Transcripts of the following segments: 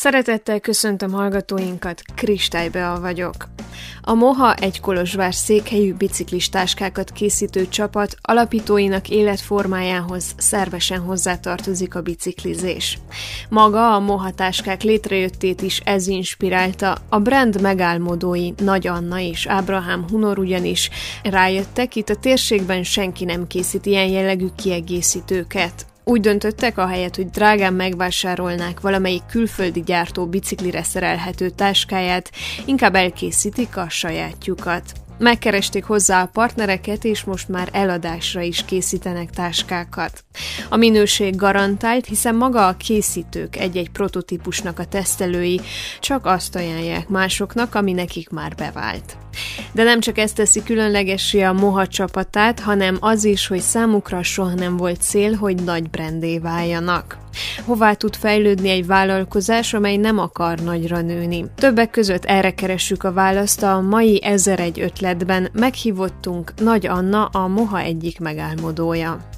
Szeretettel köszöntöm hallgatóinkat, Kristálybeal vagyok. A Moha egy Kolozsvár székhelyű biciklistáskákat készítő csapat alapítóinak életformájához szervesen hozzátartozik a biciklizés. Maga a Moha táskák létrejöttét is ez inspirálta, a brand megálmodói Nagy Anna és Ábrahám Hunor ugyanis rájöttek, itt a térségben senki nem készít ilyen jellegű kiegészítőket. Úgy döntöttek, ahelyett, hogy drágán megvásárolnák valamelyik külföldi gyártó biciklire szerelhető táskáját, inkább elkészítik a sajátjukat. Megkeresték hozzá a partnereket, és most már eladásra is készítenek táskákat. A minőség garantált, hiszen maga a készítők egy-egy prototípusnak a tesztelői csak azt ajánlják másoknak, ami nekik már bevált. De nem csak ezt teszi különlegessé a Moha csapatát, hanem az is, hogy számukra soha nem volt cél, hogy nagy brandé váljanak. Hová tud fejlődni egy vállalkozás, amely nem akar nagyra nőni? Többek között erre keressük a választ a mai 1001 ötletben. Meghívottunk Nagy Anna, a Moha egyik megálmodója.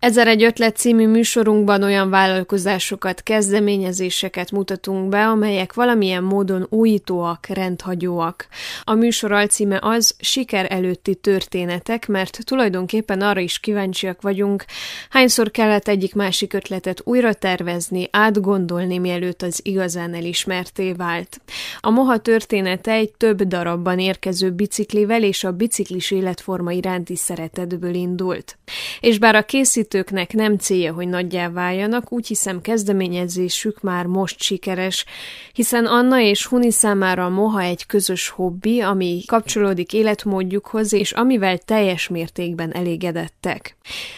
Ezer egy ötlet című műsorunkban olyan vállalkozásokat, kezdeményezéseket mutatunk be, amelyek valamilyen módon újítóak, rendhagyóak. A műsor alcíme az Siker előtti történetek, mert tulajdonképpen arra is kíváncsiak vagyunk, hányszor kellett egyik-másik ötletet újra tervezni, átgondolni, mielőtt az igazán elismerté vált. A Moha története egy több darabban érkező biciklivel és a biciklis életforma iránti szeretetből indult. És bár a készít készítőknek nem célja, hogy nagyjá váljanak, úgy hiszem kezdeményezésük már most sikeres, hiszen Anna és Huni számára a moha egy közös hobbi, ami kapcsolódik életmódjukhoz, és amivel teljes mértékben elégedettek.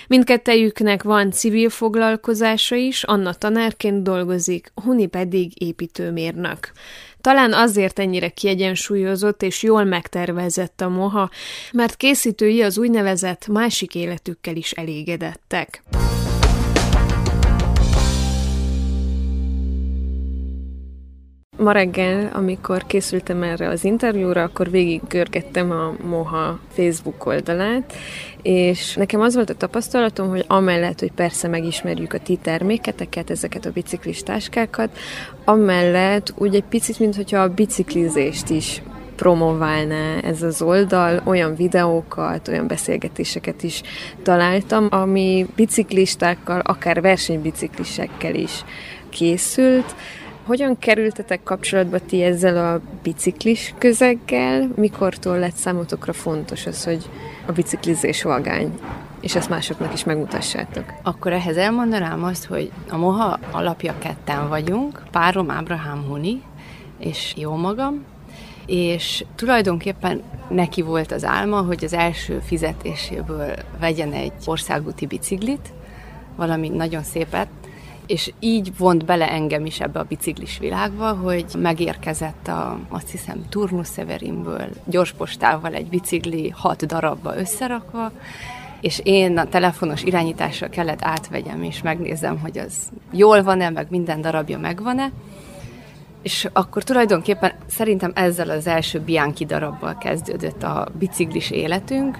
Mindkettejüknek van civil foglalkozása is, Anna tanárként dolgozik, Huni pedig építőmérnök. Talán azért ennyire kiegyensúlyozott és jól megtervezett a moha, mert készítői az úgynevezett másik életükkel is elégedettek. Ma reggel, amikor készültem erre az interjúra, akkor végig görgettem a Moha Facebook oldalát, és nekem az volt a tapasztalatom, hogy amellett, hogy persze megismerjük a ti terméketeket, ezeket a biciklistáskákat, amellett úgy egy picit, mintha a biciklizést is promoválná ez az oldal, olyan videókat, olyan beszélgetéseket is találtam, ami biciklistákkal, akár versenybiciklisekkel is készült, hogyan kerültetek kapcsolatba ti ezzel a biciklis közeggel? Mikortól lett számotokra fontos az, hogy a biciklizés vagány? és ezt másoknak is megmutassátok. Akkor ehhez elmondanám azt, hogy a Moha alapja ketten vagyunk, párom Ábrahám Huni, és jó magam, és tulajdonképpen neki volt az álma, hogy az első fizetéséből vegyen egy országúti biciklit, valami nagyon szépet, és így vont bele engem is ebbe a biciklis világba, hogy megérkezett a, azt hiszem, Turnus Severinből gyorspostával egy bicikli hat darabba összerakva, és én a telefonos irányítással kellett átvegyem, és megnézem, hogy az jól van-e, meg minden darabja megvan-e, és akkor tulajdonképpen szerintem ezzel az első Bianchi darabbal kezdődött a biciklis életünk.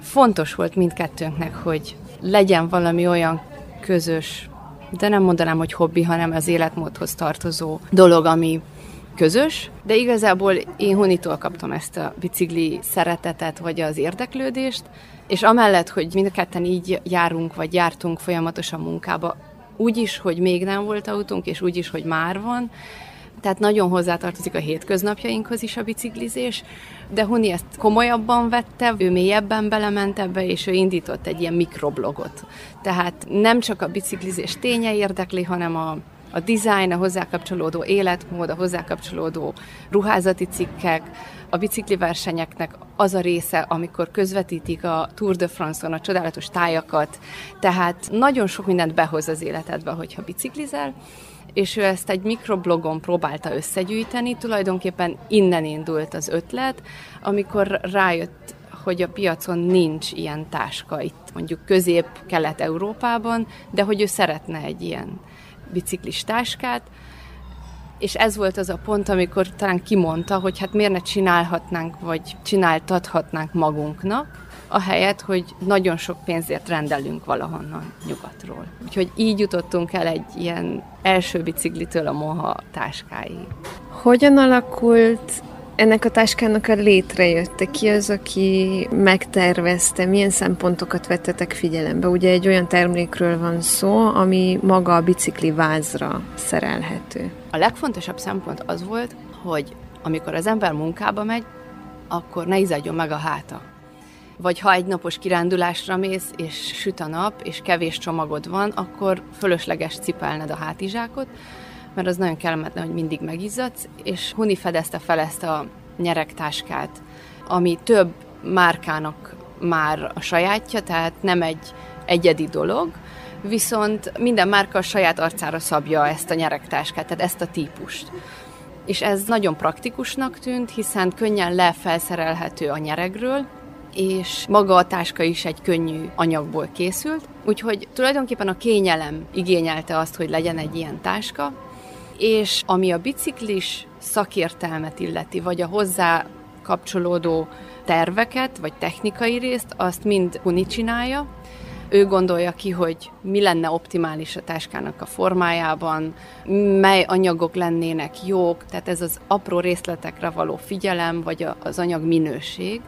Fontos volt mindkettőnknek, hogy legyen valami olyan közös de nem mondanám, hogy hobbi, hanem az életmódhoz tartozó dolog, ami közös, de igazából én Hunitól kaptam ezt a bicikli szeretetet, vagy az érdeklődést, és amellett, hogy mind a ketten így járunk, vagy jártunk folyamatosan munkába, úgy is, hogy még nem volt autónk, és úgy is, hogy már van, tehát nagyon hozzátartozik a hétköznapjainkhoz is a biciklizés, de Huni ezt komolyabban vette, ő mélyebben belement ebbe, és ő indított egy ilyen mikroblogot. Tehát nem csak a biciklizés ténye érdekli, hanem a a design, a hozzá kapcsolódó életmód, a hozzá kapcsolódó ruházati cikkek, a bicikli versenyeknek az a része, amikor közvetítik a Tour de France-on a csodálatos tájakat, tehát nagyon sok mindent behoz az életedbe, hogyha biciklizel, és ő ezt egy mikroblogon próbálta összegyűjteni, tulajdonképpen innen indult az ötlet, amikor rájött, hogy a piacon nincs ilyen táska itt, mondjuk közép-kelet-európában, de hogy ő szeretne egy ilyen biciklis táskát, és ez volt az a pont, amikor talán kimondta, hogy hát miért ne csinálhatnánk, vagy csináltathatnánk magunknak, ahelyett, hogy nagyon sok pénzért rendelünk valahonnan nyugatról. Úgyhogy így jutottunk el egy ilyen első biciklitől a moha táskáig. Hogyan alakult ennek a táskának a létrejötte? Ki az, aki megtervezte? Milyen szempontokat vettetek figyelembe? Ugye egy olyan termékről van szó, ami maga a bicikli vázra szerelhető. A legfontosabb szempont az volt, hogy amikor az ember munkába megy, akkor ne izadjon meg a háta. Vagy ha egy napos kirándulásra mész, és süt a nap, és kevés csomagod van, akkor fölösleges cipelned a hátizsákot, mert az nagyon kellemetlen, hogy mindig megizzadsz, és Huni fedezte fel ezt a nyeregtáskát, ami több márkának már a sajátja, tehát nem egy egyedi dolog, viszont minden márka a saját arcára szabja ezt a nyeregtáskát, tehát ezt a típust. És ez nagyon praktikusnak tűnt, hiszen könnyen lefelszerelhető a nyeregről, és maga a táska is egy könnyű anyagból készült, úgyhogy tulajdonképpen a kényelem igényelte azt, hogy legyen egy ilyen táska, és ami a biciklis szakértelmet illeti, vagy a hozzá kapcsolódó terveket, vagy technikai részt, azt mind Huni csinálja. Ő gondolja ki, hogy mi lenne optimális a táskának a formájában, mely anyagok lennének jók, tehát ez az apró részletekre való figyelem, vagy az anyag minőség,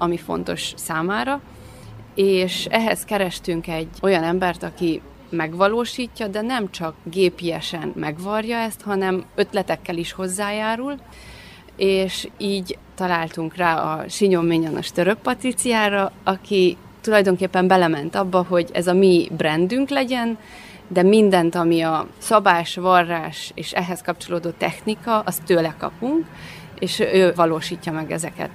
ami fontos számára. És ehhez kerestünk egy olyan embert, aki megvalósítja, de nem csak gépiesen megvarja ezt, hanem ötletekkel is hozzájárul, és így találtunk rá a Sinyon Ményanas török Patriciára, aki tulajdonképpen belement abba, hogy ez a mi brandünk legyen, de mindent, ami a szabás, varrás és ehhez kapcsolódó technika, azt tőle kapunk, és ő valósítja meg ezeket.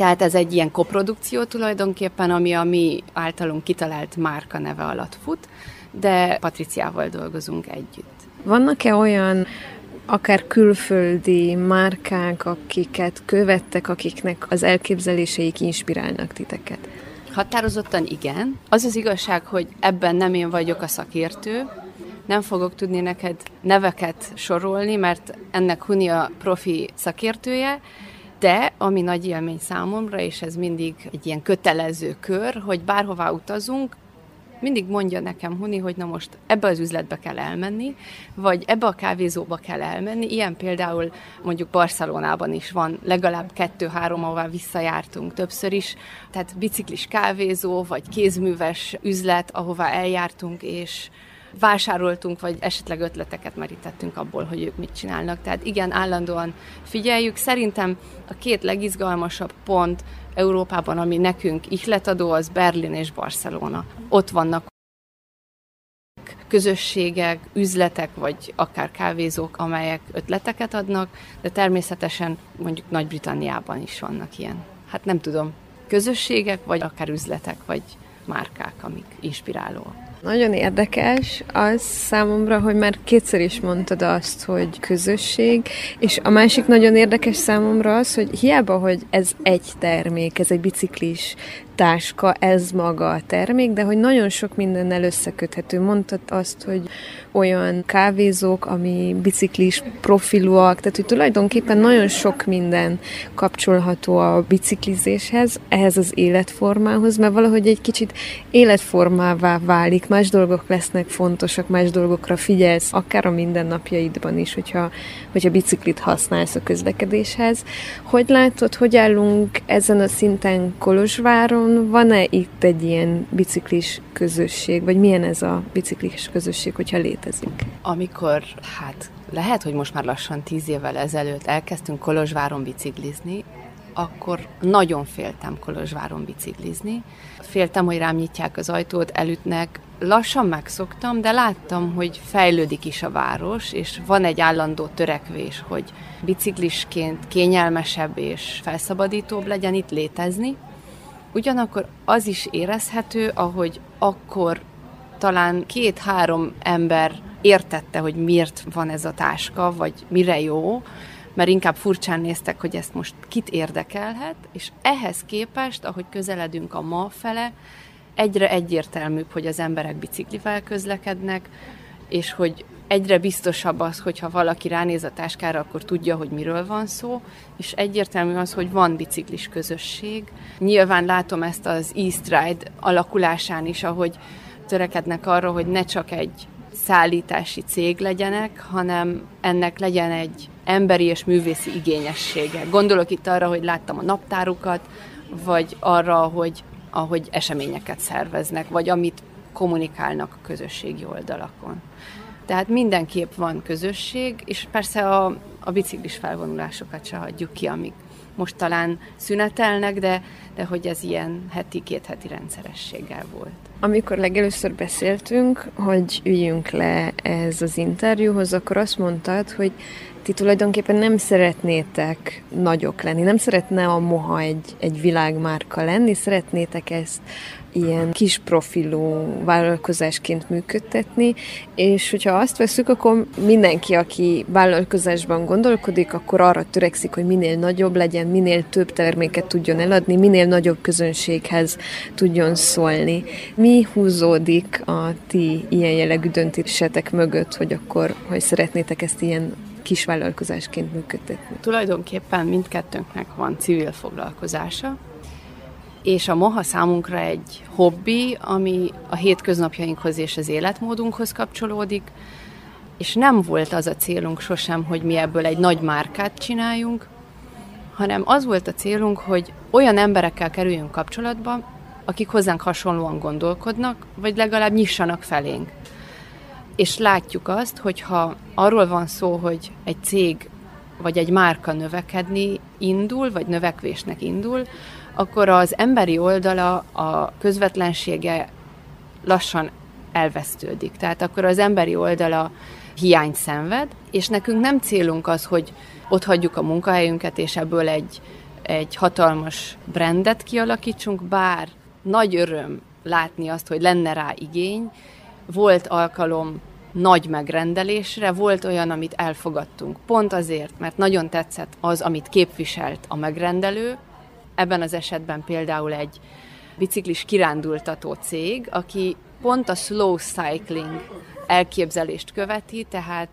Tehát ez egy ilyen koprodukció tulajdonképpen, ami a mi általunk kitalált márka neve alatt fut, de Patriciával dolgozunk együtt. Vannak-e olyan akár külföldi márkák, akiket követtek, akiknek az elképzeléseik inspirálnak titeket? Határozottan igen. Az az igazság, hogy ebben nem én vagyok a szakértő, nem fogok tudni neked neveket sorolni, mert ennek Huni a profi szakértője, de ami nagy élmény számomra, és ez mindig egy ilyen kötelező kör, hogy bárhová utazunk, mindig mondja nekem Huni, hogy na most ebbe az üzletbe kell elmenni, vagy ebbe a kávézóba kell elmenni. Ilyen például mondjuk Barcelonában is van legalább kettő-három, ahová visszajártunk többször is. Tehát biciklis kávézó, vagy kézműves üzlet, ahová eljártunk, és vásároltunk, vagy esetleg ötleteket merítettünk abból, hogy ők mit csinálnak. Tehát igen, állandóan figyeljük. Szerintem a két legizgalmasabb pont Európában, ami nekünk ihletadó, az Berlin és Barcelona. Ott vannak közösségek, üzletek, vagy akár kávézók, amelyek ötleteket adnak, de természetesen mondjuk Nagy-Britanniában is vannak ilyen. Hát nem tudom, közösségek, vagy akár üzletek, vagy márkák, amik inspirálóak. Nagyon érdekes az számomra, hogy már kétszer is mondtad azt, hogy közösség, és a másik nagyon érdekes számomra az, hogy hiába, hogy ez egy termék, ez egy biciklis táska, ez maga a termék, de hogy nagyon sok mindennel összeköthető. Mondtad azt, hogy olyan kávézók, ami biciklis profilúak, tehát hogy tulajdonképpen nagyon sok minden kapcsolható a biciklizéshez, ehhez az életformához, mert valahogy egy kicsit életformává válik, más dolgok lesznek fontosak, más dolgokra figyelsz, akár a mindennapjaidban is, hogyha, hogyha biciklit használsz a közlekedéshez. Hogy látod, hogy állunk ezen a szinten Kolozsváron, van-e itt egy ilyen biciklis közösség, vagy milyen ez a biciklis közösség, hogyha létezik? Amikor, hát lehet, hogy most már lassan tíz évvel ezelőtt elkezdtünk Kolozsváron biciklizni, akkor nagyon féltem Kolozsváron biciklizni. Féltem, hogy rám nyitják az ajtót, elütnek. Lassan megszoktam, de láttam, hogy fejlődik is a város, és van egy állandó törekvés, hogy biciklisként kényelmesebb és felszabadítóbb legyen itt létezni. Ugyanakkor az is érezhető, ahogy akkor talán két-három ember értette, hogy miért van ez a táska, vagy mire jó, mert inkább furcsán néztek, hogy ezt most kit érdekelhet, és ehhez képest, ahogy közeledünk a ma fele, egyre egyértelműbb, hogy az emberek biciklivel közlekednek, és hogy egyre biztosabb az, hogyha valaki ránéz a táskára, akkor tudja, hogy miről van szó, és egyértelmű az, hogy van biciklis közösség. Nyilván látom ezt az East Ride alakulásán is, ahogy törekednek arra, hogy ne csak egy szállítási cég legyenek, hanem ennek legyen egy emberi és művészi igényessége. Gondolok itt arra, hogy láttam a naptárukat, vagy arra, hogy ahogy eseményeket szerveznek, vagy amit kommunikálnak a közösségi oldalakon. Tehát mindenképp van közösség, és persze a, a biciklis felvonulásokat se hagyjuk ki, amik most talán szünetelnek, de, de hogy ez ilyen heti, két heti rendszerességgel volt. Amikor legelőször beszéltünk, hogy üljünk le ez az interjúhoz, akkor azt mondtad, hogy ti tulajdonképpen nem szeretnétek nagyok lenni, nem szeretne a moha egy, egy világmárka lenni, szeretnétek ezt ilyen kis profilú vállalkozásként működtetni, és hogyha azt veszük, akkor mindenki, aki vállalkozásban gondolkodik, akkor arra törekszik, hogy minél nagyobb legyen, minél több terméket tudjon eladni, minél nagyobb közönséghez tudjon szólni. Mi húzódik a ti ilyen jellegű döntésetek mögött, hogy akkor, hogy szeretnétek ezt ilyen kisvállalkozásként működtetni? Tulajdonképpen mindkettőnknek van civil foglalkozása, és a moha számunkra egy hobbi, ami a hétköznapjainkhoz és az életmódunkhoz kapcsolódik, és nem volt az a célunk sosem, hogy mi ebből egy nagy márkát csináljunk, hanem az volt a célunk, hogy olyan emberekkel kerüljünk kapcsolatba, akik hozzánk hasonlóan gondolkodnak, vagy legalább nyissanak felénk. És látjuk azt, hogy ha arról van szó, hogy egy cég vagy egy márka növekedni indul, vagy növekvésnek indul, akkor az emberi oldala, a közvetlensége lassan elvesztődik. Tehát akkor az emberi oldala hiány szenved, és nekünk nem célunk az, hogy ott hagyjuk a munkahelyünket, és ebből egy, egy hatalmas brandet kialakítsunk, bár nagy öröm látni azt, hogy lenne rá igény. Volt alkalom nagy megrendelésre, volt olyan, amit elfogadtunk. Pont azért, mert nagyon tetszett az, amit képviselt a megrendelő, Ebben az esetben például egy biciklis kirándultató cég, aki pont a slow cycling elképzelést követi, tehát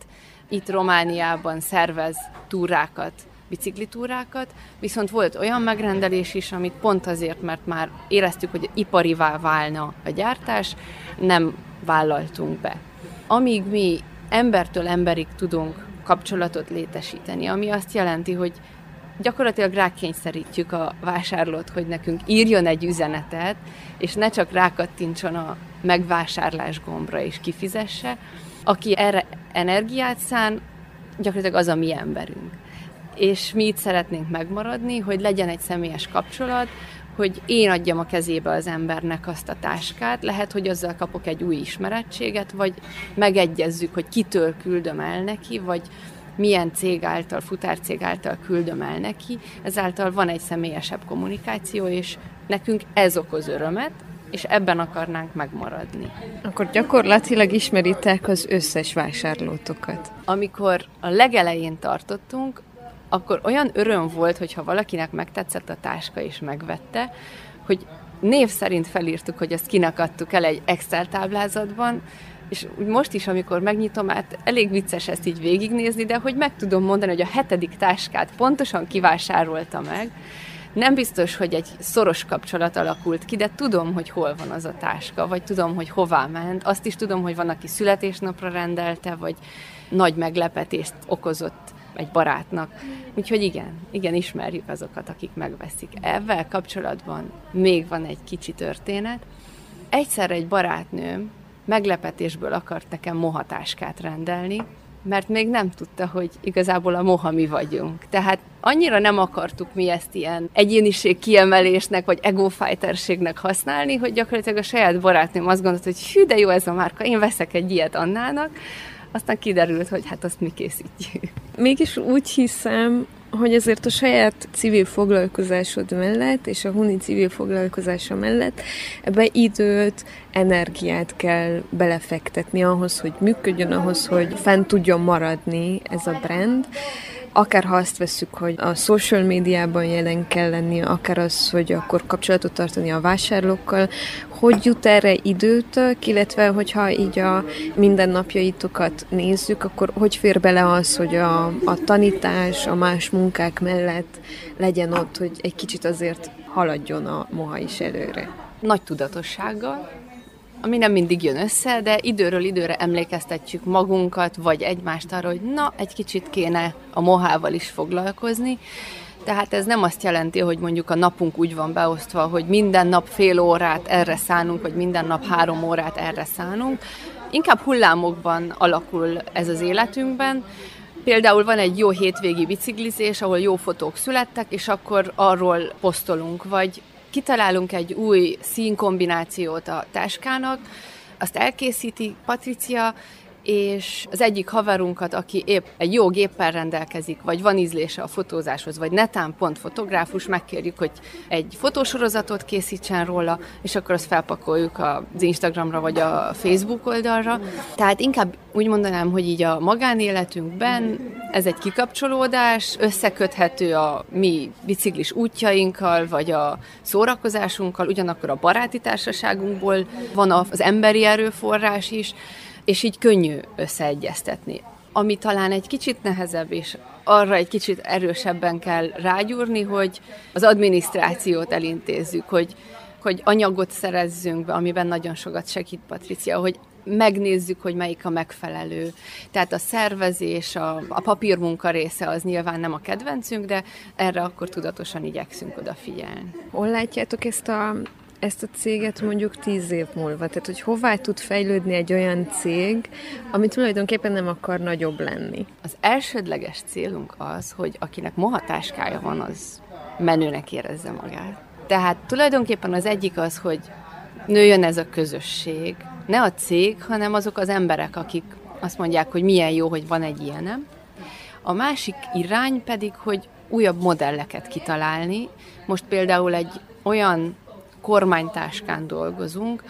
itt Romániában szervez túrákat, biciklitúrákat, viszont volt olyan megrendelés is, amit pont azért, mert már éreztük, hogy iparivá válna a gyártás, nem vállaltunk be. Amíg mi embertől emberig tudunk kapcsolatot létesíteni, ami azt jelenti, hogy gyakorlatilag rákényszerítjük a vásárlót, hogy nekünk írjon egy üzenetet, és ne csak rákattintson a megvásárlás gombra és kifizesse. Aki erre energiát szán, gyakorlatilag az a mi emberünk. És mi itt szeretnénk megmaradni, hogy legyen egy személyes kapcsolat, hogy én adjam a kezébe az embernek azt a táskát, lehet, hogy azzal kapok egy új ismerettséget, vagy megegyezzük, hogy kitől küldöm el neki, vagy milyen cég által, futárcég által küldöm el neki, ezáltal van egy személyesebb kommunikáció, és nekünk ez okoz örömet, és ebben akarnánk megmaradni. Akkor gyakorlatilag ismeritek az összes vásárlótokat. Amikor a legelején tartottunk, akkor olyan öröm volt, hogyha valakinek megtetszett a táska és megvette, hogy név szerint felírtuk, hogy ezt kinek adtuk el egy Excel táblázatban, és most is, amikor megnyitom, hát elég vicces ezt így végignézni, de hogy meg tudom mondani, hogy a hetedik táskát pontosan kivásárolta meg, nem biztos, hogy egy szoros kapcsolat alakult ki, de tudom, hogy hol van az a táska, vagy tudom, hogy hová ment. Azt is tudom, hogy van, aki születésnapra rendelte, vagy nagy meglepetést okozott egy barátnak. Úgyhogy igen, igen, ismerjük azokat, akik megveszik. Ezzel kapcsolatban még van egy kicsi történet. Egyszer egy barátnőm meglepetésből akart nekem mohatáskát rendelni, mert még nem tudta, hogy igazából a moha mi vagyunk. Tehát annyira nem akartuk mi ezt ilyen egyéniség kiemelésnek, vagy egófájterségnek használni, hogy gyakorlatilag a saját barátnőm azt gondolta, hogy hű, de jó ez a márka, én veszek egy ilyet Annának, aztán kiderült, hogy hát azt mi készítjük. Mégis úgy hiszem, hogy ezért a saját civil foglalkozásod mellett, és a Huni civil foglalkozása mellett ebbe időt, energiát kell belefektetni ahhoz, hogy működjön, ahhoz, hogy fent tudjon maradni ez a brand. Akár ha azt veszük, hogy a social médiában jelen kell lenni, akár az, hogy akkor kapcsolatot tartani a vásárlókkal, hogy jut erre időtök, illetve hogyha így a mindennapjaitokat nézzük, akkor hogy fér bele az, hogy a, a tanítás, a más munkák mellett legyen ott, hogy egy kicsit azért haladjon a moha is előre? Nagy tudatossággal, ami nem mindig jön össze, de időről időre emlékeztetjük magunkat, vagy egymást arra, hogy na, egy kicsit kéne a mohával is foglalkozni. Tehát ez nem azt jelenti, hogy mondjuk a napunk úgy van beosztva, hogy minden nap fél órát erre szánunk, vagy minden nap három órát erre szánunk. Inkább hullámokban alakul ez az életünkben. Például van egy jó hétvégi biciklizés, ahol jó fotók születtek, és akkor arról posztolunk, vagy kitalálunk egy új színkombinációt a táskának, azt elkészíti Patricia, és az egyik haverunkat, aki épp egy jó géppel rendelkezik, vagy van ízlése a fotózáshoz, vagy netán pont fotográfus, megkérjük, hogy egy fotósorozatot készítsen róla, és akkor azt felpakoljuk az Instagramra, vagy a Facebook oldalra. Tehát inkább úgy mondanám, hogy így a magánéletünkben ez egy kikapcsolódás, összeköthető a mi biciklis útjainkkal, vagy a szórakozásunkkal, ugyanakkor a baráti társaságunkból van az emberi erőforrás is, és így könnyű összeegyeztetni. Ami talán egy kicsit nehezebb, és arra egy kicsit erősebben kell rágyúrni, hogy az adminisztrációt elintézzük, hogy, hogy anyagot szerezzünk be, amiben nagyon sokat segít Patricia, hogy megnézzük, hogy melyik a megfelelő. Tehát a szervezés, a, a papírmunka része az nyilván nem a kedvencünk, de erre akkor tudatosan igyekszünk odafigyelni. Hol látjátok ezt a ezt a céget mondjuk tíz év múlva? Tehát, hogy hová tud fejlődni egy olyan cég, ami tulajdonképpen nem akar nagyobb lenni? Az elsődleges célunk az, hogy akinek mohatáskája van, az menőnek érezze magát. Tehát tulajdonképpen az egyik az, hogy nőjön ez a közösség, ne a cég, hanem azok az emberek, akik azt mondják, hogy milyen jó, hogy van egy ilyenem. A másik irány pedig, hogy újabb modelleket kitalálni. Most például egy olyan kormánytáskán dolgozunk,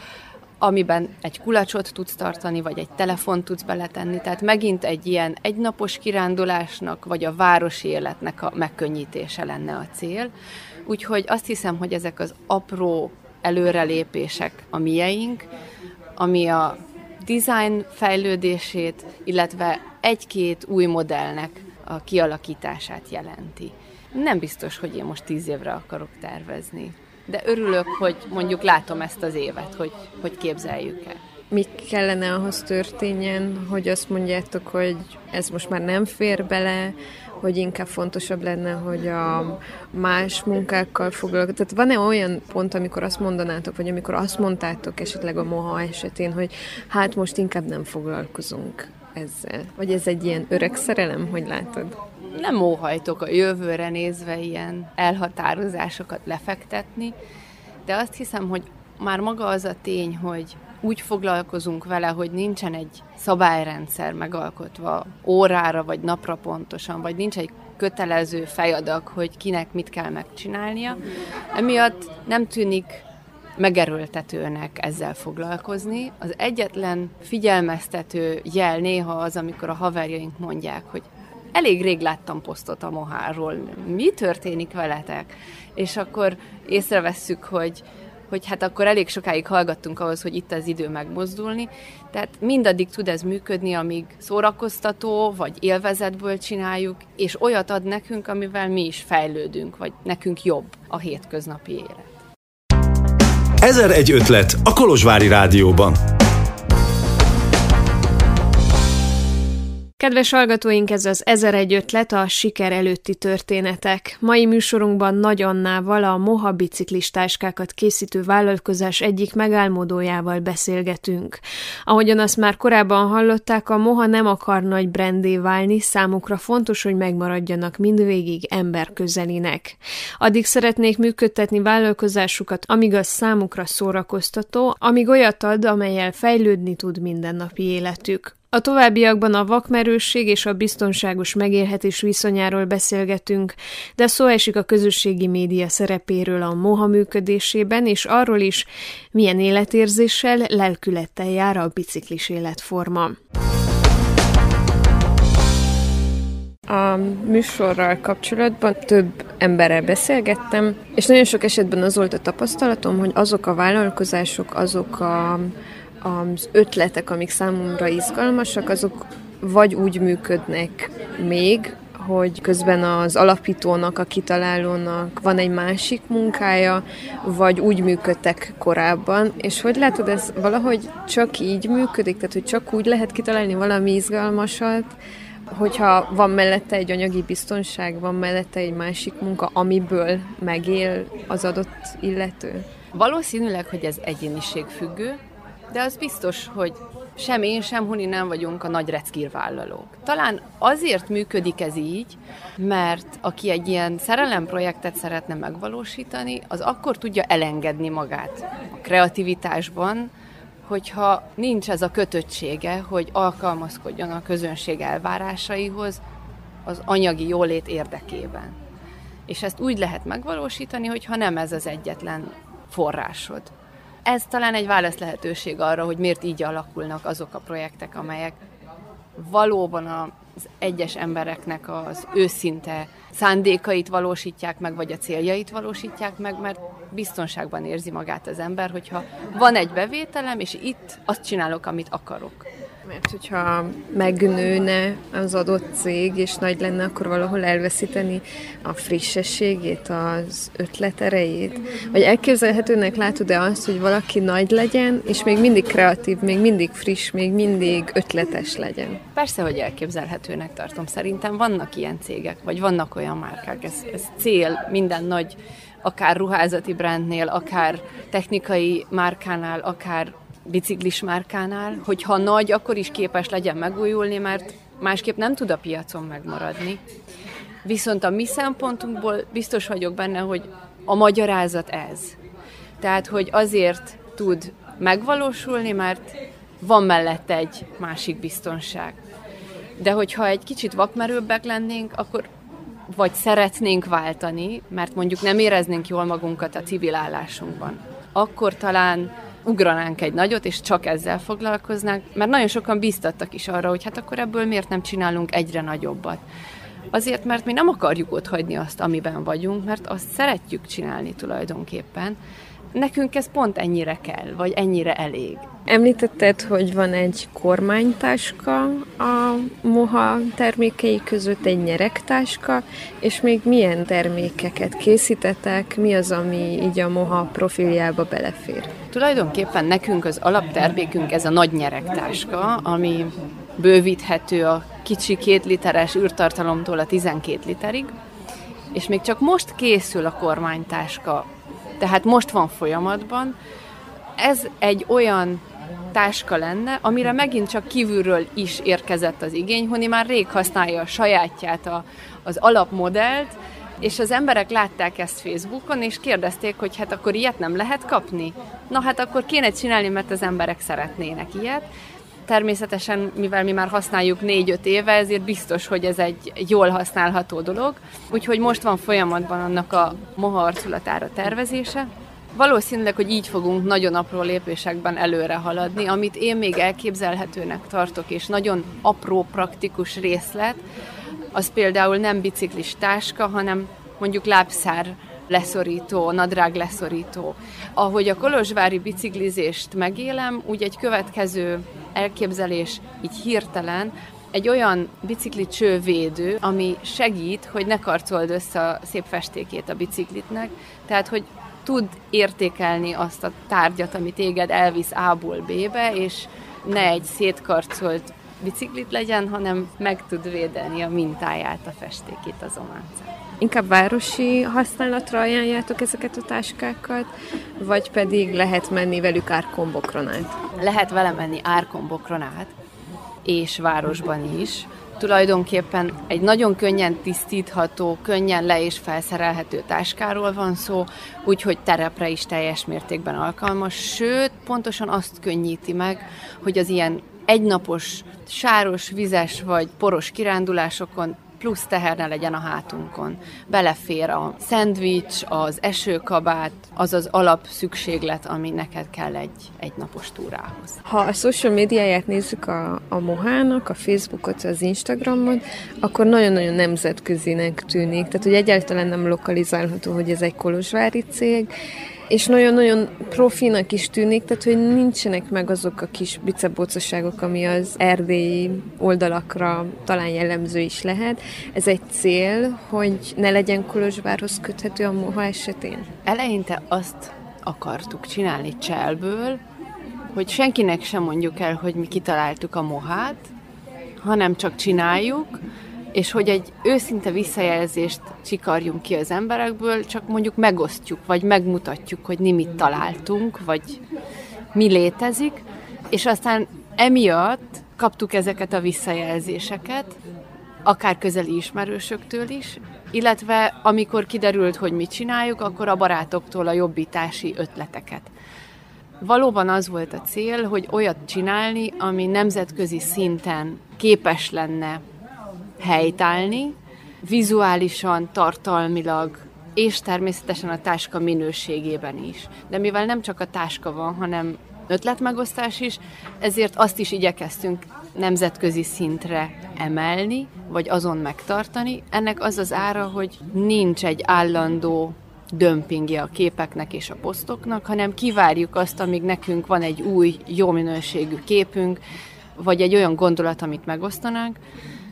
amiben egy kulacsot tudsz tartani, vagy egy telefont tudsz beletenni. Tehát megint egy ilyen egynapos kirándulásnak, vagy a városi életnek a megkönnyítése lenne a cél. Úgyhogy azt hiszem, hogy ezek az apró előrelépések a mieink, ami a design fejlődését, illetve egy-két új modellnek a kialakítását jelenti. Nem biztos, hogy én most tíz évre akarok tervezni de örülök, hogy mondjuk látom ezt az évet, hogy, hogy képzeljük el. Mi kellene ahhoz történjen, hogy azt mondjátok, hogy ez most már nem fér bele, hogy inkább fontosabb lenne, hogy a más munkákkal foglalkozunk. Tehát van-e olyan pont, amikor azt mondanátok, vagy amikor azt mondtátok esetleg a moha esetén, hogy hát most inkább nem foglalkozunk ezzel? Vagy ez egy ilyen öreg szerelem, hogy látod? Nem óhajtok a jövőre nézve ilyen elhatározásokat lefektetni, de azt hiszem, hogy már maga az a tény, hogy úgy foglalkozunk vele, hogy nincsen egy szabályrendszer megalkotva órára vagy napra pontosan, vagy nincs egy kötelező fejadak, hogy kinek mit kell megcsinálnia. Emiatt nem tűnik megerőltetőnek ezzel foglalkozni. Az egyetlen figyelmeztető jel néha az, amikor a haverjaink mondják, hogy elég rég láttam posztot a moháról, mi történik veletek? És akkor észrevesszük, hogy, hogy hát akkor elég sokáig hallgattunk ahhoz, hogy itt az idő megmozdulni. Tehát mindaddig tud ez működni, amíg szórakoztató, vagy élvezetből csináljuk, és olyat ad nekünk, amivel mi is fejlődünk, vagy nekünk jobb a hétköznapi élet. Ezer egy ötlet a Kolozsvári Rádióban. Kedves hallgatóink, ez az 1001 ötlet a siker előtti történetek. Mai műsorunkban Nagy Annával, a Moha biciklistáskákat készítő vállalkozás egyik megálmodójával beszélgetünk. Ahogyan azt már korábban hallották, a Moha nem akar nagy brandé válni, számukra fontos, hogy megmaradjanak mindvégig emberközelinek. Addig szeretnék működtetni vállalkozásukat, amíg az számukra szórakoztató, amíg olyat ad, amelyel fejlődni tud mindennapi életük. A továbbiakban a vakmerősség és a biztonságos megélhetés viszonyáról beszélgetünk, de szó esik a közösségi média szerepéről a moha működésében, és arról is, milyen életérzéssel, lelkülettel jár a biciklis életforma. A műsorral kapcsolatban több emberrel beszélgettem, és nagyon sok esetben az volt a tapasztalatom, hogy azok a vállalkozások, azok a, az ötletek, amik számomra izgalmasak, azok vagy úgy működnek még, hogy közben az alapítónak, a kitalálónak van egy másik munkája, vagy úgy működtek korábban, és hogy látod, ez valahogy csak így működik, tehát hogy csak úgy lehet kitalálni valami izgalmasat, hogyha van mellette egy anyagi biztonság, van mellette egy másik munka, amiből megél az adott illető? Valószínűleg, hogy ez egyéniség függő, de az biztos, hogy sem én, sem Huni nem vagyunk a nagy reckírvállalók. Talán azért működik ez így, mert aki egy ilyen szerelemprojektet szeretne megvalósítani, az akkor tudja elengedni magát a kreativitásban, hogyha nincs ez a kötöttsége, hogy alkalmazkodjon a közönség elvárásaihoz az anyagi jólét érdekében. És ezt úgy lehet megvalósítani, hogyha nem ez az egyetlen forrásod. Ez talán egy válasz lehetőség arra, hogy miért így alakulnak azok a projektek, amelyek valóban az egyes embereknek az őszinte szándékait valósítják meg, vagy a céljait valósítják meg, mert biztonságban érzi magát az ember, hogyha van egy bevételem, és itt azt csinálok, amit akarok. Mert hogyha megnőne az adott cég, és nagy lenne, akkor valahol elveszíteni a frissességét, az ötleterejét? Vagy elképzelhetőnek látod-e azt, hogy valaki nagy legyen, és még mindig kreatív, még mindig friss, még mindig ötletes legyen? Persze, hogy elképzelhetőnek tartom. Szerintem vannak ilyen cégek, vagy vannak olyan márkák. Ez, ez cél minden nagy akár ruházati brandnél, akár technikai márkánál, akár biciklis márkánál, hogyha nagy, akkor is képes legyen megújulni, mert másképp nem tud a piacon megmaradni. Viszont a mi szempontunkból biztos vagyok benne, hogy a magyarázat ez. Tehát, hogy azért tud megvalósulni, mert van mellette egy másik biztonság. De hogyha egy kicsit vakmerőbbek lennénk, akkor vagy szeretnénk váltani, mert mondjuk nem éreznénk jól magunkat a civil állásunkban, akkor talán ugranánk egy nagyot, és csak ezzel foglalkoznánk, mert nagyon sokan biztattak is arra, hogy hát akkor ebből miért nem csinálunk egyre nagyobbat. Azért, mert mi nem akarjuk ott hagyni azt, amiben vagyunk, mert azt szeretjük csinálni tulajdonképpen, nekünk ez pont ennyire kell, vagy ennyire elég. Említetted, hogy van egy kormánytáska a moha termékei között, egy nyeregtáska, és még milyen termékeket készítetek, mi az, ami így a moha profiljába belefér? Tulajdonképpen nekünk az alaptermékünk ez a nagy nyeregtáska, ami bővíthető a kicsi két literes űrtartalomtól a 12 literig, és még csak most készül a kormánytáska tehát most van folyamatban. Ez egy olyan táska lenne, amire megint csak kívülről is érkezett az igény, Honi már rég használja a sajátját, a, az alapmodellt, és az emberek látták ezt Facebookon, és kérdezték, hogy hát akkor ilyet nem lehet kapni? Na hát akkor kéne csinálni, mert az emberek szeretnének ilyet. Természetesen, mivel mi már használjuk 4-5 éve, ezért biztos, hogy ez egy jól használható dolog. Úgyhogy most van folyamatban annak a moha arculatára tervezése. Valószínűleg, hogy így fogunk nagyon apró lépésekben előre haladni, amit én még elképzelhetőnek tartok, és nagyon apró, praktikus részlet, az például nem biciklis táska, hanem mondjuk lábszár leszorító, nadrág leszorító. Ahogy a kolozsvári biciklizést megélem, úgy egy következő elképzelés így hirtelen, egy olyan bicikli csővédő, ami segít, hogy ne karcold össze a szép festékét a biciklitnek, tehát hogy tud értékelni azt a tárgyat, ami téged elvisz A-ból B-be, és ne egy szétkarcolt biciklit legyen, hanem meg tud védeni a mintáját, a festékét, az ománcát. Inkább városi használatra ajánljátok ezeket a táskákat, vagy pedig lehet menni velük árkombokron át? Lehet vele menni árkombokron át, és városban is. Tulajdonképpen egy nagyon könnyen tisztítható, könnyen le- és felszerelhető táskáról van szó, úgyhogy terepre is teljes mértékben alkalmas, sőt, pontosan azt könnyíti meg, hogy az ilyen egynapos, sáros, vizes vagy poros kirándulásokon plusz teher ne legyen a hátunkon. Belefér a szendvics, az esőkabát, az az alap szükséglet, ami neked kell egy, egy napos túrához. Ha a social médiáját nézzük a, a Mohának, a Facebookot, az Instagramot, akkor nagyon-nagyon nemzetközinek tűnik. Tehát, hogy egyáltalán nem lokalizálható, hogy ez egy kolozsvári cég, és nagyon-nagyon profinak is tűnik, tehát hogy nincsenek meg azok a kis bicebócaságok, ami az erdélyi oldalakra talán jellemző is lehet. Ez egy cél, hogy ne legyen Kolozsvárhoz köthető a moha esetén? Eleinte azt akartuk csinálni cselből, hogy senkinek sem mondjuk el, hogy mi kitaláltuk a mohát, hanem csak csináljuk, és hogy egy őszinte visszajelzést csikarjunk ki az emberekből, csak mondjuk megosztjuk, vagy megmutatjuk, hogy mi mit találtunk, vagy mi létezik, és aztán emiatt kaptuk ezeket a visszajelzéseket, akár közeli ismerősöktől is, illetve amikor kiderült, hogy mit csináljuk, akkor a barátoktól a jobbítási ötleteket. Valóban az volt a cél, hogy olyat csinálni, ami nemzetközi szinten képes lenne helytállni, vizuálisan, tartalmilag, és természetesen a táska minőségében is. De mivel nem csak a táska van, hanem ötletmegosztás is, ezért azt is igyekeztünk nemzetközi szintre emelni, vagy azon megtartani. Ennek az az ára, hogy nincs egy állandó dömpingje a képeknek és a posztoknak, hanem kivárjuk azt, amíg nekünk van egy új, jó minőségű képünk, vagy egy olyan gondolat, amit megosztanánk,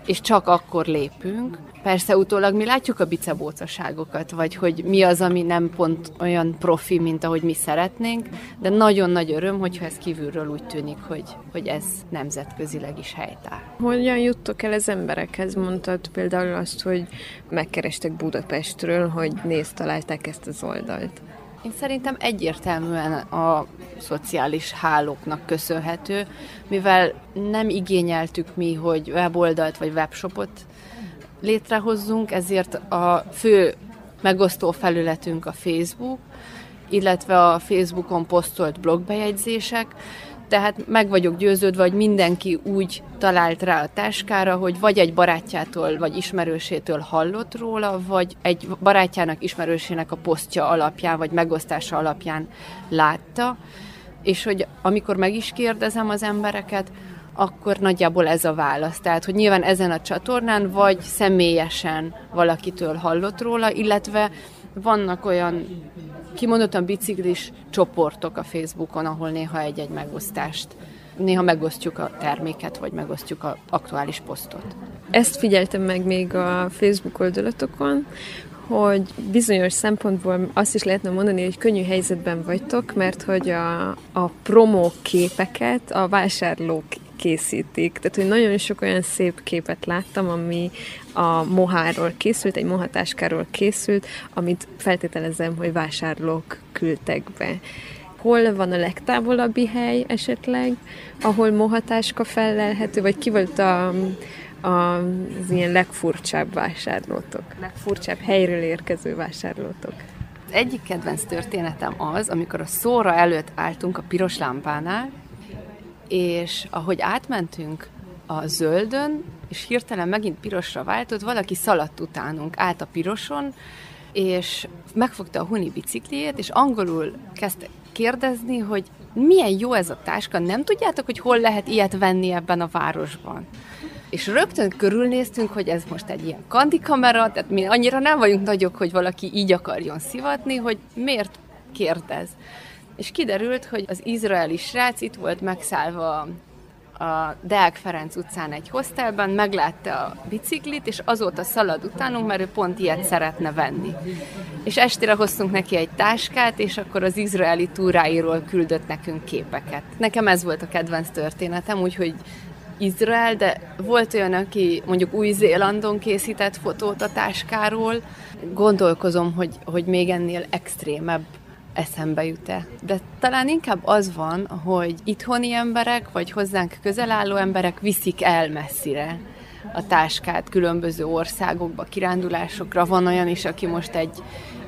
és csak akkor lépünk. Persze utólag mi látjuk a bicebócaságokat, vagy hogy mi az, ami nem pont olyan profi, mint ahogy mi szeretnénk, de nagyon nagy öröm, hogyha ez kívülről úgy tűnik, hogy, hogy ez nemzetközileg is helytáll. Hogyan juttok el az emberekhez? Mondtad például azt, hogy megkerestek Budapestről, hogy nézd, találták ezt az oldalt. Én szerintem egyértelműen a szociális hálóknak köszönhető, mivel nem igényeltük mi, hogy weboldalt vagy webshopot létrehozzunk, ezért a fő megosztó felületünk a Facebook, illetve a Facebookon posztolt blogbejegyzések, tehát meg vagyok győződve, hogy mindenki úgy talált rá a táskára, hogy vagy egy barátjától, vagy ismerősétől hallott róla, vagy egy barátjának, ismerősének a posztja alapján, vagy megosztása alapján látta, és hogy amikor meg is kérdezem az embereket, akkor nagyjából ez a válasz. Tehát, hogy nyilván ezen a csatornán, vagy személyesen valakitől hallott róla, illetve vannak olyan kimondottan biciklis csoportok a Facebookon, ahol néha egy-egy megosztást néha megosztjuk a terméket, vagy megosztjuk a aktuális posztot. Ezt figyeltem meg még a Facebook oldalatokon, hogy bizonyos szempontból azt is lehetne mondani, hogy könnyű helyzetben vagytok, mert hogy a, a promó képeket a vásárlók készítik. Tehát, hogy nagyon sok olyan szép képet láttam, ami a moháról készült, egy mohatáskáról készült, amit feltételezem, hogy vásárlók küldtek be. Hol van a legtávolabbi hely esetleg, ahol mohatáska fellelhető, vagy ki volt a, a, az ilyen legfurcsább vásárlótok, legfurcsább helyről érkező vásárlótok? Egyik kedvenc történetem az, amikor a szóra előtt álltunk a piros lámpánál, és ahogy átmentünk a zöldön, és hirtelen megint pirosra váltott, valaki szaladt utánunk, át a piroson, és megfogta a huni bicikliét, és angolul kezdte kérdezni, hogy milyen jó ez a táska, nem tudjátok, hogy hol lehet ilyet venni ebben a városban? És rögtön körülnéztünk, hogy ez most egy ilyen kandikamera, tehát mi annyira nem vagyunk nagyok, hogy valaki így akarjon szivatni, hogy miért kérdez. És kiderült, hogy az izraeli srác itt volt megszállva a Deák Ferenc utcán egy hostelben, meglátta a biciklit, és azóta szalad utánunk, mert ő pont ilyet szeretne venni. És estére hoztunk neki egy táskát, és akkor az izraeli túráiról küldött nekünk képeket. Nekem ez volt a kedvenc történetem, úgyhogy Izrael, de volt olyan, aki mondjuk Új-Zélandon készített fotót a táskáról. Gondolkozom, hogy, hogy még ennél extrémebb eszembe jut-e. De talán inkább az van, hogy itthoni emberek, vagy hozzánk közel álló emberek viszik el messzire a táskát különböző országokba, kirándulásokra. Van olyan is, aki most egy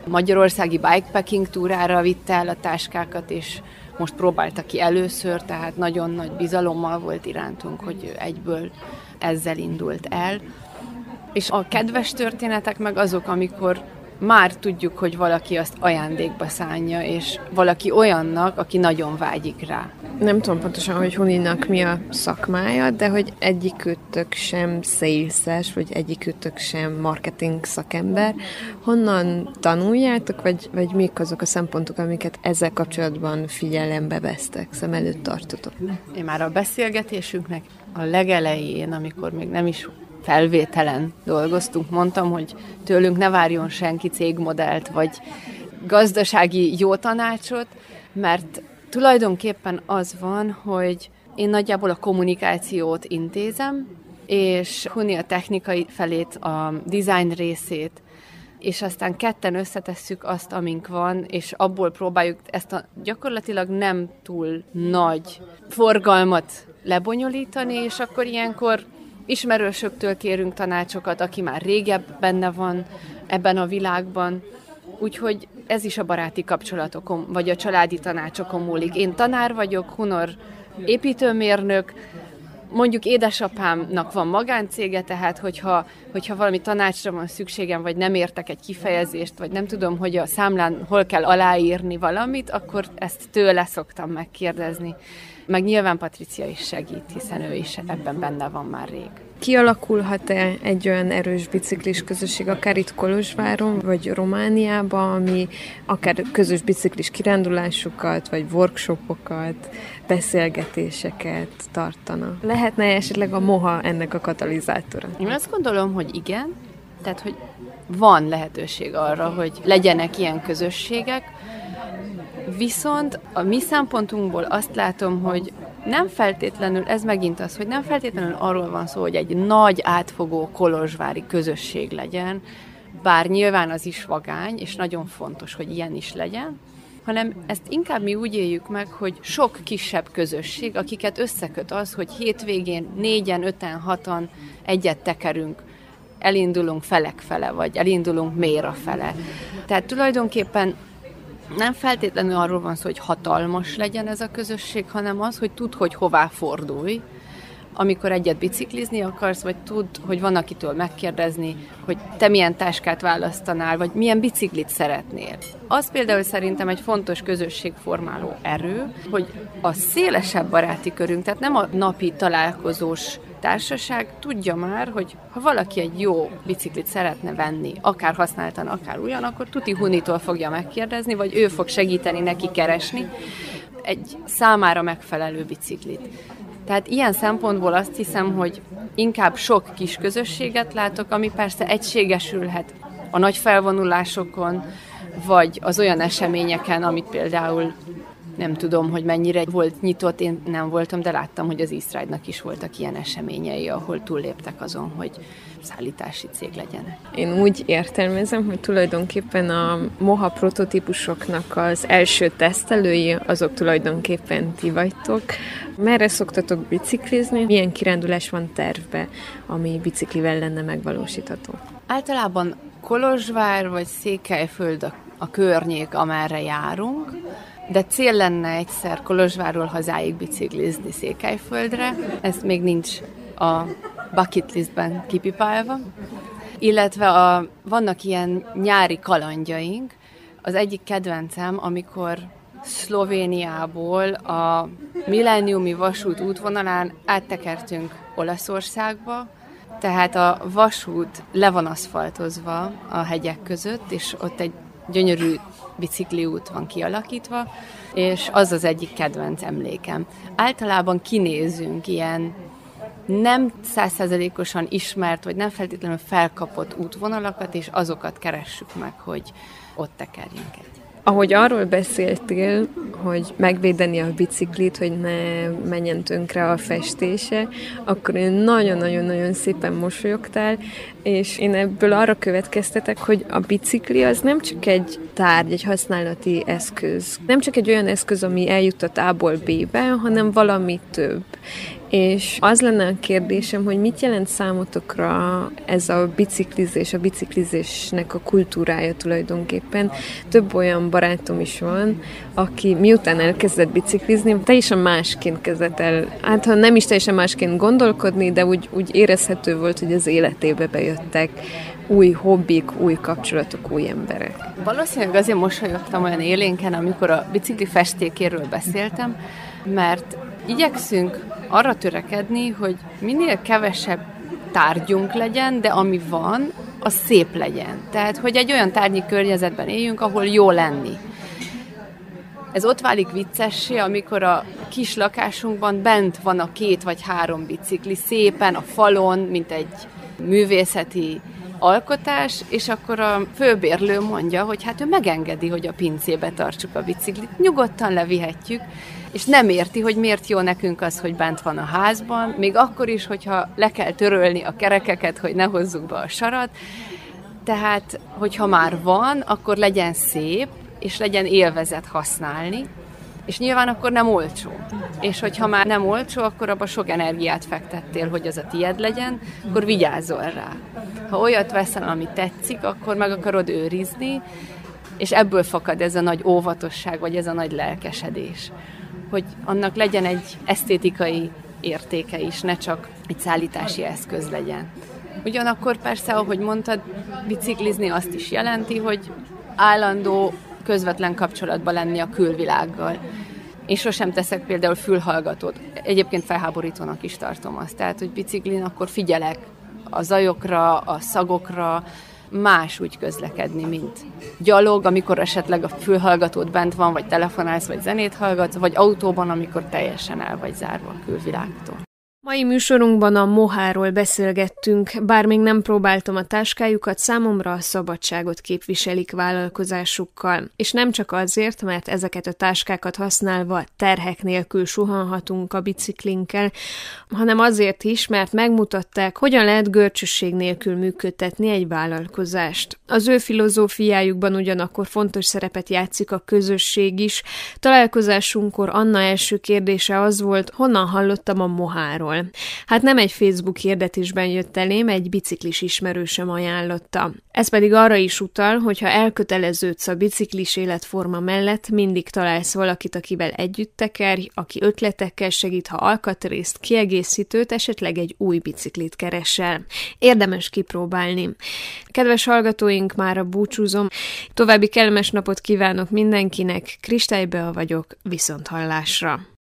magyarországi bikepacking túrára vitte el a táskákat, és most próbálta ki először, tehát nagyon nagy bizalommal volt irántunk, hogy egyből ezzel indult el. És a kedves történetek meg azok, amikor már tudjuk, hogy valaki azt ajándékba szánja, és valaki olyannak, aki nagyon vágyik rá. Nem tudom pontosan, hogy Huninak mi a szakmája, de hogy egyikőtök sem szélszes, vagy egyikőtök sem marketing szakember. Honnan tanuljátok, vagy, vagy mik azok a szempontok, amiket ezzel kapcsolatban figyelembe vesztek, szem előtt tartotok? Én már a beszélgetésünknek a legelején, amikor még nem is felvételen dolgoztunk, mondtam, hogy tőlünk ne várjon senki cégmodellt, vagy gazdasági jó tanácsot, mert tulajdonképpen az van, hogy én nagyjából a kommunikációt intézem, és Huni a technikai felét, a design részét, és aztán ketten összetesszük azt, amink van, és abból próbáljuk ezt a gyakorlatilag nem túl nagy forgalmat lebonyolítani, és akkor ilyenkor ismerősöktől kérünk tanácsokat, aki már régebb benne van ebben a világban, úgyhogy ez is a baráti kapcsolatokon, vagy a családi tanácsokon múlik. Én tanár vagyok, Hunor építőmérnök, mondjuk édesapámnak van magáncége, tehát hogyha, hogyha valami tanácsra van szükségem, vagy nem értek egy kifejezést, vagy nem tudom, hogy a számlán hol kell aláírni valamit, akkor ezt tőle szoktam megkérdezni. Meg nyilván Patricia is segít, hiszen ő is ebben benne van már rég. Kialakulhat-e egy olyan erős biciklis közösség, akár itt Kolozsváron, vagy Romániában, ami akár közös biciklis kirándulásokat, vagy workshopokat, beszélgetéseket tartana? Lehetne esetleg a moha ennek a katalizátora? Én azt gondolom, hogy igen, tehát, hogy van lehetőség arra, hogy legyenek ilyen közösségek, Viszont a mi szempontunkból azt látom, hogy nem feltétlenül, ez megint az, hogy nem feltétlenül arról van szó, hogy egy nagy átfogó kolozsvári közösség legyen, bár nyilván az is vagány, és nagyon fontos, hogy ilyen is legyen, hanem ezt inkább mi úgy éljük meg, hogy sok kisebb közösség, akiket összeköt az, hogy hétvégén négyen, öten, hatan egyet tekerünk, elindulunk felek fele, vagy elindulunk méra fele. Tehát tulajdonképpen nem feltétlenül arról van szó, hogy hatalmas legyen ez a közösség, hanem az, hogy tud, hogy hová fordulj, amikor egyet biciklizni akarsz, vagy tud, hogy van akitől megkérdezni, hogy te milyen táskát választanál, vagy milyen biciklit szeretnél. Az például szerintem egy fontos közösségformáló erő, hogy a szélesebb baráti körünk, tehát nem a napi találkozós társaság tudja már, hogy ha valaki egy jó biciklit szeretne venni, akár használtan, akár újan, akkor tuti Hunitól fogja megkérdezni, vagy ő fog segíteni neki keresni egy számára megfelelő biciklit. Tehát ilyen szempontból azt hiszem, hogy inkább sok kis közösséget látok, ami persze egységesülhet a nagy felvonulásokon, vagy az olyan eseményeken, amit például nem tudom, hogy mennyire volt nyitott, én nem voltam, de láttam, hogy az Eastride-nak is voltak ilyen eseményei, ahol túlléptek azon, hogy szállítási cég legyenek. Én úgy értelmezem, hogy tulajdonképpen a moha prototípusoknak az első tesztelői, azok tulajdonképpen ti vagytok. Merre szoktatok biciklizni? Milyen kirándulás van tervbe, ami biciklivel lenne megvalósítható? Általában Kolozsvár vagy Székelyföld a, a környék, amerre járunk de cél lenne egyszer Kolozsvárról hazáig biciklizni Székelyföldre, ez még nincs a bucket listben kipipálva, illetve a, vannak ilyen nyári kalandjaink, az egyik kedvencem, amikor Szlovéniából a milleniumi vasút útvonalán áttekertünk Olaszországba, tehát a vasút le van aszfaltozva a hegyek között, és ott egy gyönyörű bicikliút van kialakítva, és az az egyik kedvenc emlékem. Általában kinézünk ilyen nem százszerzelékosan ismert, vagy nem feltétlenül felkapott útvonalakat, és azokat keressük meg, hogy ott tekerjünk egy. Ahogy arról beszéltél, hogy megvédeni a biciklit, hogy ne menjen tönkre a festése, akkor én nagyon-nagyon-nagyon szépen mosolyogtál, és én ebből arra következtetek, hogy a bicikli az nem csak egy tárgy, egy használati eszköz. Nem csak egy olyan eszköz, ami eljut a A-ból B-be, hanem valami több. És az lenne a kérdésem, hogy mit jelent számotokra ez a biciklizés, a biciklizésnek a kultúrája tulajdonképpen. Több olyan barátom is van, aki miután elkezdett biciklizni, teljesen másként kezdett el, hát ha nem is teljesen másként gondolkodni, de úgy, úgy érezhető volt, hogy az életébe bejöttek új hobbik, új kapcsolatok, új emberek. Valószínűleg azért mosolyogtam olyan élénken, amikor a bicikli festékéről beszéltem, mert igyekszünk arra törekedni, hogy minél kevesebb tárgyunk legyen, de ami van, az szép legyen. Tehát, hogy egy olyan tárgyi környezetben éljünk, ahol jó lenni. Ez ott válik viccessé, amikor a kis lakásunkban bent van a két vagy három bicikli szépen a falon, mint egy művészeti alkotás, és akkor a főbérlő mondja, hogy hát ő megengedi, hogy a pincébe tartsuk a biciklit, nyugodtan levihetjük, és nem érti, hogy miért jó nekünk az, hogy bent van a házban, még akkor is, hogyha le kell törölni a kerekeket, hogy ne hozzuk be a sarat, tehát, hogyha már van, akkor legyen szép, és legyen élvezet használni, és nyilván akkor nem olcsó. És hogyha már nem olcsó, akkor abba sok energiát fektettél, hogy az a tied legyen, akkor vigyázzol rá. Ha olyat veszel, ami tetszik, akkor meg akarod őrizni, és ebből fakad ez a nagy óvatosság, vagy ez a nagy lelkesedés. Hogy annak legyen egy esztétikai értéke is, ne csak egy szállítási eszköz legyen. Ugyanakkor persze, ahogy mondtad, biciklizni azt is jelenti, hogy állandó közvetlen kapcsolatban lenni a külvilággal. Én sosem teszek például fülhallgatót. Egyébként felháborítónak is tartom azt. Tehát, hogy biciklin akkor figyelek a zajokra, a szagokra, más úgy közlekedni, mint gyalog, amikor esetleg a fülhallgatót bent van, vagy telefonálsz, vagy zenét hallgatsz, vagy autóban, amikor teljesen el vagy zárva a külvilágtól. Mai műsorunkban a moháról beszélgettünk, bár még nem próbáltam a táskájukat, számomra a szabadságot képviselik vállalkozásukkal. És nem csak azért, mert ezeket a táskákat használva terhek nélkül suhanhatunk a biciklinkkel, hanem azért is, mert megmutatták, hogyan lehet görcsösség nélkül működtetni egy vállalkozást. Az ő filozófiájukban ugyanakkor fontos szerepet játszik a közösség is. Találkozásunkkor Anna első kérdése az volt, honnan hallottam a moháról. Hát nem egy Facebook hirdetésben jött elém, egy biciklis ismerősöm ajánlotta. Ez pedig arra is utal, hogy ha elköteleződsz a biciklis életforma mellett, mindig találsz valakit, akivel együtt tekerj, aki ötletekkel segít, ha alkatrészt, kiegészítőt, esetleg egy új biciklit keresel. Érdemes kipróbálni. Kedves hallgatóink, már a búcsúzom. További kellemes napot kívánok mindenkinek, Kristálybe vagyok, viszont hallásra.